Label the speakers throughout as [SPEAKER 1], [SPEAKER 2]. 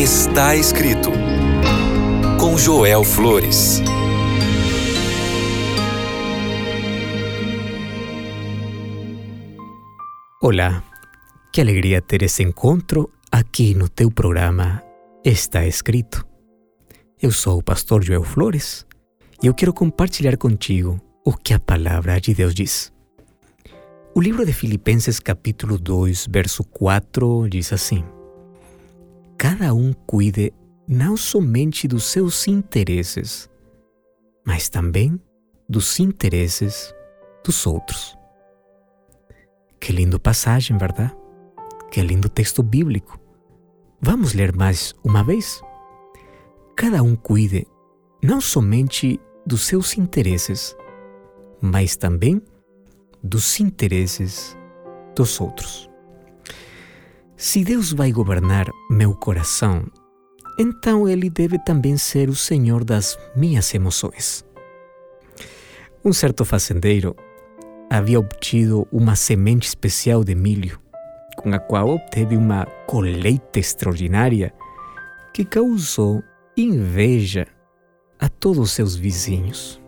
[SPEAKER 1] Está escrito com Joel Flores.
[SPEAKER 2] Olá, que alegria ter esse encontro aqui no teu programa Está Escrito. Eu sou o pastor Joel Flores e eu quero compartilhar contigo o que a palavra de Deus diz. O livro de Filipenses, capítulo 2, verso 4, diz assim: Cada um cuide não somente dos seus interesses, mas também dos interesses dos outros. Que lindo passagem, verdade? Que lindo texto bíblico. Vamos ler mais uma vez? Cada um cuide não somente dos seus interesses, mas também dos interesses dos outros. Se Deus vai governar meu coração, então Ele deve também ser o Senhor das minhas emoções. Um certo fazendeiro havia obtido uma semente especial de milho, com a qual obteve uma colheita extraordinária que causou inveja a todos os seus vizinhos.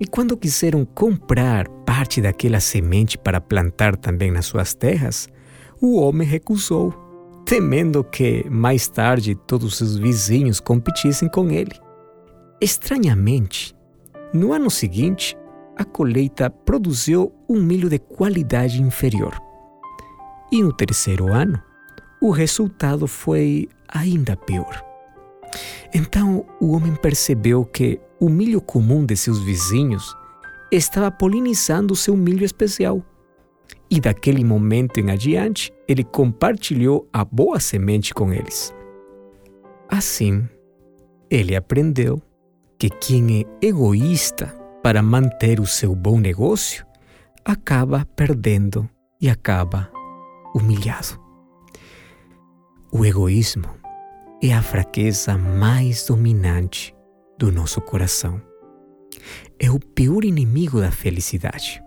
[SPEAKER 2] E quando quiseram comprar parte daquela semente para plantar também nas suas terras, o homem recusou, temendo que mais tarde todos os vizinhos competissem com ele. Estranhamente, no ano seguinte, a colheita produziu um milho de qualidade inferior. E no terceiro ano, o resultado foi ainda pior. Então o homem percebeu que o milho comum de seus vizinhos estava polinizando seu milho especial. E daquele momento em adiante, ele compartilhou a boa semente com eles. Assim, ele aprendeu que quem é egoísta para manter o seu bom negócio acaba perdendo e acaba humilhado. O egoísmo é a fraqueza mais dominante do nosso coração. É o pior inimigo da felicidade.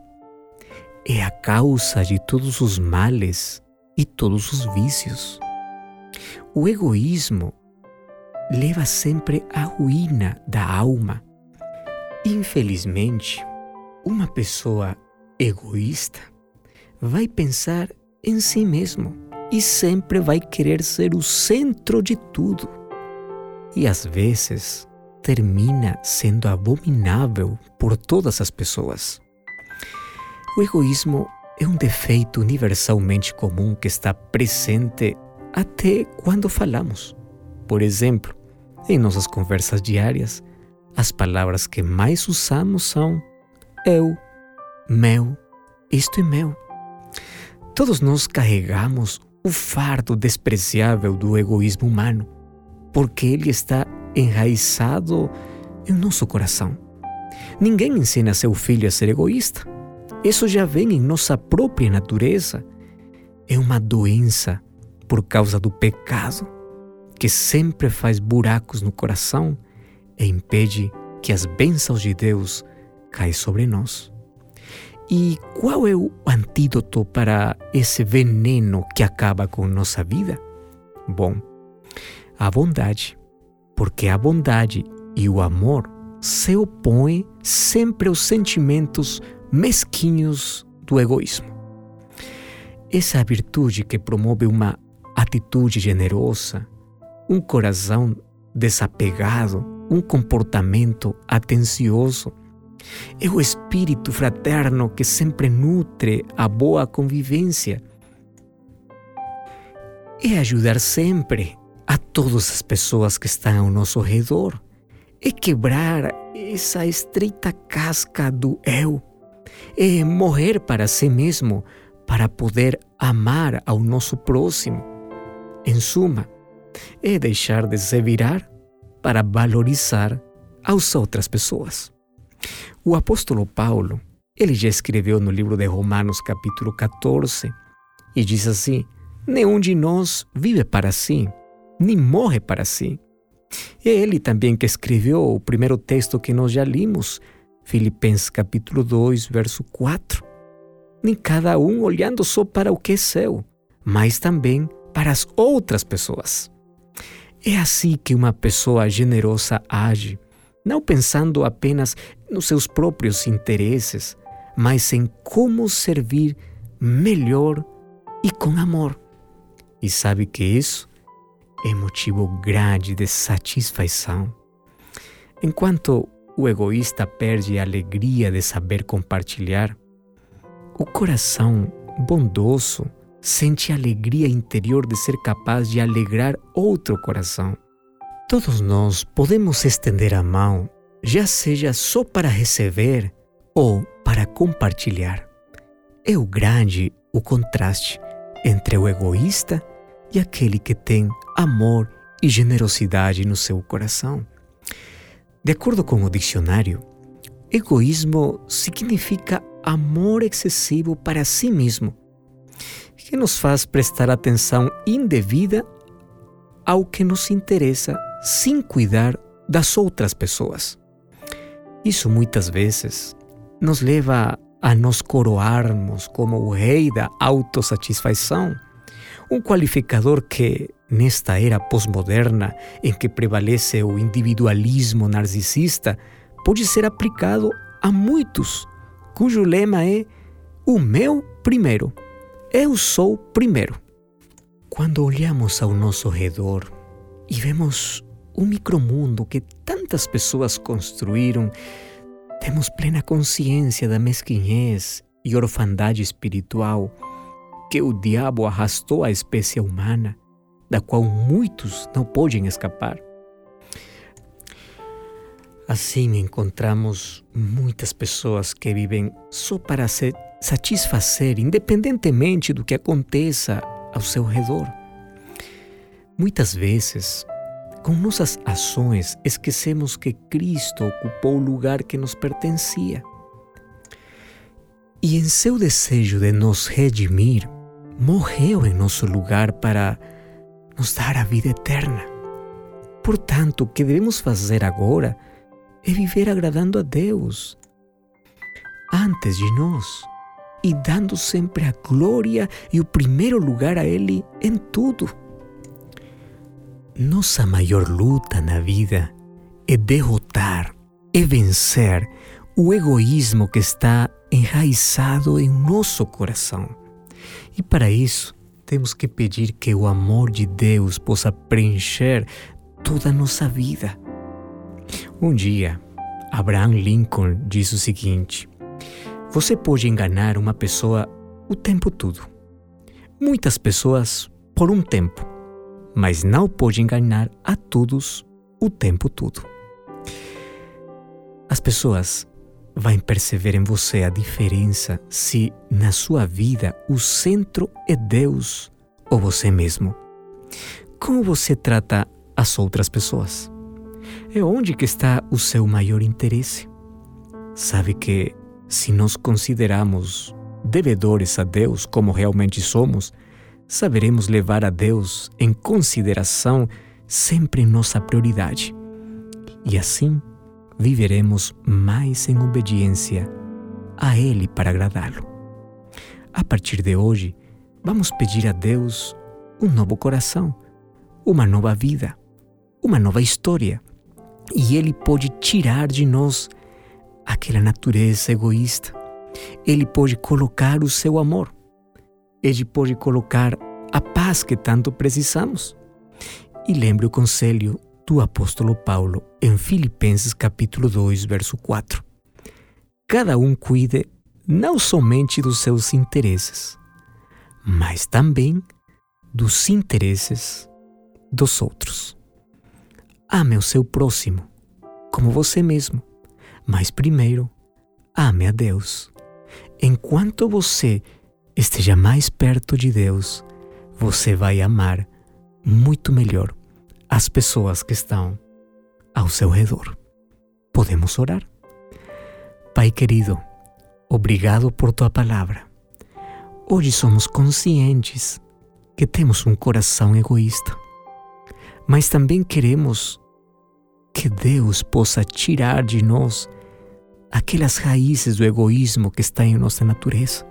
[SPEAKER 2] É a causa de todos os males e todos os vícios. O egoísmo leva sempre à ruína da alma. Infelizmente, uma pessoa egoísta vai pensar em si mesmo e sempre vai querer ser o centro de tudo. E às vezes termina sendo abominável por todas as pessoas. O egoísmo é um defeito universalmente comum que está presente até quando falamos. Por exemplo, em nossas conversas diárias, as palavras que mais usamos são eu, meu, isto é meu. Todos nós carregamos o fardo despreciável do egoísmo humano, porque ele está enraizado em nosso coração. Ninguém ensina seu filho a ser egoísta. Isso já vem em nossa própria natureza. É uma doença por causa do pecado que sempre faz buracos no coração e impede que as bênçãos de Deus caem sobre nós. E qual é o antídoto para esse veneno que acaba com nossa vida? Bom, a bondade, porque a bondade e o amor se opõem sempre aos sentimentos mesquinhos do egoísmo. Essa virtude que promove uma atitude generosa, um coração desapegado, um comportamento atencioso, é o espírito fraterno que sempre nutre a boa convivência. É ajudar sempre a todas as pessoas que estão ao nosso redor. É quebrar essa estreita casca do eu. É morrer para si mesmo para poder amar ao nosso próximo. Em suma, é deixar de se virar para valorizar as outras pessoas. O apóstolo Paulo, ele já escreveu no livro de Romanos, capítulo 14, e diz assim: Nenhum de nós vive para si, nem morre para si. É ele também que escreveu o primeiro texto que nós já limos, Filipenses capítulo 2, verso 4. Nem cada um olhando só para o que é seu, mas também para as outras pessoas. É assim que uma pessoa generosa age, não pensando apenas nos seus próprios interesses, mas em como servir melhor e com amor. E sabe que isso é motivo grande de satisfação. Enquanto o egoísta perde a alegria de saber compartilhar, o coração bondoso sente a alegria interior de ser capaz de alegrar outro coração. Todos nós podemos estender a mão, já seja só para receber ou para compartilhar. É o grande o contraste entre o egoísta e aquele que tem amor e generosidade no seu coração. De acordo com o dicionário, egoísmo significa amor excessivo para si mesmo que nos faz prestar atenção indevida ao que nos interessa sem cuidar das outras pessoas. Isso muitas vezes nos leva a nos coroarmos como o rei da autossatisfação, um qualificador que, nesta era pós-moderna em que prevalece o individualismo narcisista, pode ser aplicado a muitos cujo lema é o meu primeiro. Eu sou primeiro. Quando olhamos ao nosso redor e vemos o micromundo que tantas pessoas construíram, temos plena consciência da mesquinhez e orfandade espiritual que o diabo arrastou à espécie humana, da qual muitos não podem escapar. Assim encontramos muitas pessoas que vivem só para se satisfazer, independentemente do que aconteça ao seu redor. Muitas vezes, com nossas ações, esquecemos que Cristo ocupou o lugar que nos pertencia. E em seu desejo de nos redimir, morreu em nosso lugar para nos dar a vida eterna. Portanto, o que devemos fazer agora é viver agradando a Deus antes de nós e dando sempre a glória e o primeiro lugar a Ele em tudo. Nossa maior luta na vida é derrotar, é vencer o egoísmo que está enraizado em nosso coração. E para isso, temos que pedir que o amor de Deus possa preencher toda a nossa vida um dia, Abraham Lincoln disse o seguinte: Você pode enganar uma pessoa o tempo todo. Muitas pessoas por um tempo, mas não pode enganar a todos o tempo todo. As pessoas vão perceber em você a diferença se na sua vida o centro é Deus ou você mesmo. Como você trata as outras pessoas? é onde que está o seu maior interesse. Sabe que se nos consideramos devedores a Deus como realmente somos, saberemos levar a Deus em consideração sempre nossa prioridade. E assim viveremos mais em obediência a Ele para agradá-lo. A partir de hoje, vamos pedir a Deus um novo coração, uma nova vida, uma nova história e Ele pode tirar de nós aquela natureza egoísta. Ele pode colocar o seu amor. Ele pode colocar a paz que tanto precisamos. E lembre o conselho do apóstolo Paulo em Filipenses capítulo 2, verso 4. Cada um cuide não somente dos seus interesses, mas também dos interesses dos outros. Ame o seu próximo como você mesmo, mas primeiro, ame a Deus. Enquanto você esteja mais perto de Deus, você vai amar muito melhor as pessoas que estão ao seu redor. Podemos orar? Pai querido, obrigado por tua palavra. Hoje somos conscientes que temos um coração egoísta mas também queremos que Deus possa tirar de nós aquelas raízes do egoísmo que está em nossa natureza.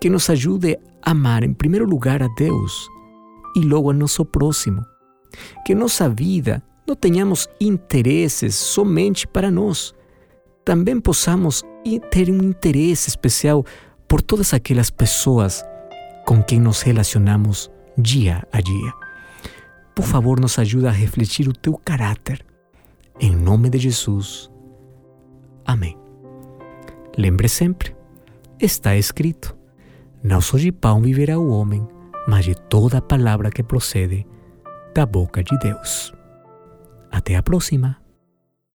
[SPEAKER 2] Que nos ajude a amar em primeiro lugar a Deus e logo a nosso próximo, Que nossa vida não tenhamos interesses somente para nós. Também possamos ter um interesse especial por todas aquelas pessoas com quem nos relacionamos dia a dia. Por favor, nos ajuda a refletir o teu caráter. Em nome de Jesus. Amém. Lembre sempre, está escrito: não só de pão viverá o homem, mas de toda palavra que procede da boca de Deus. Até a próxima!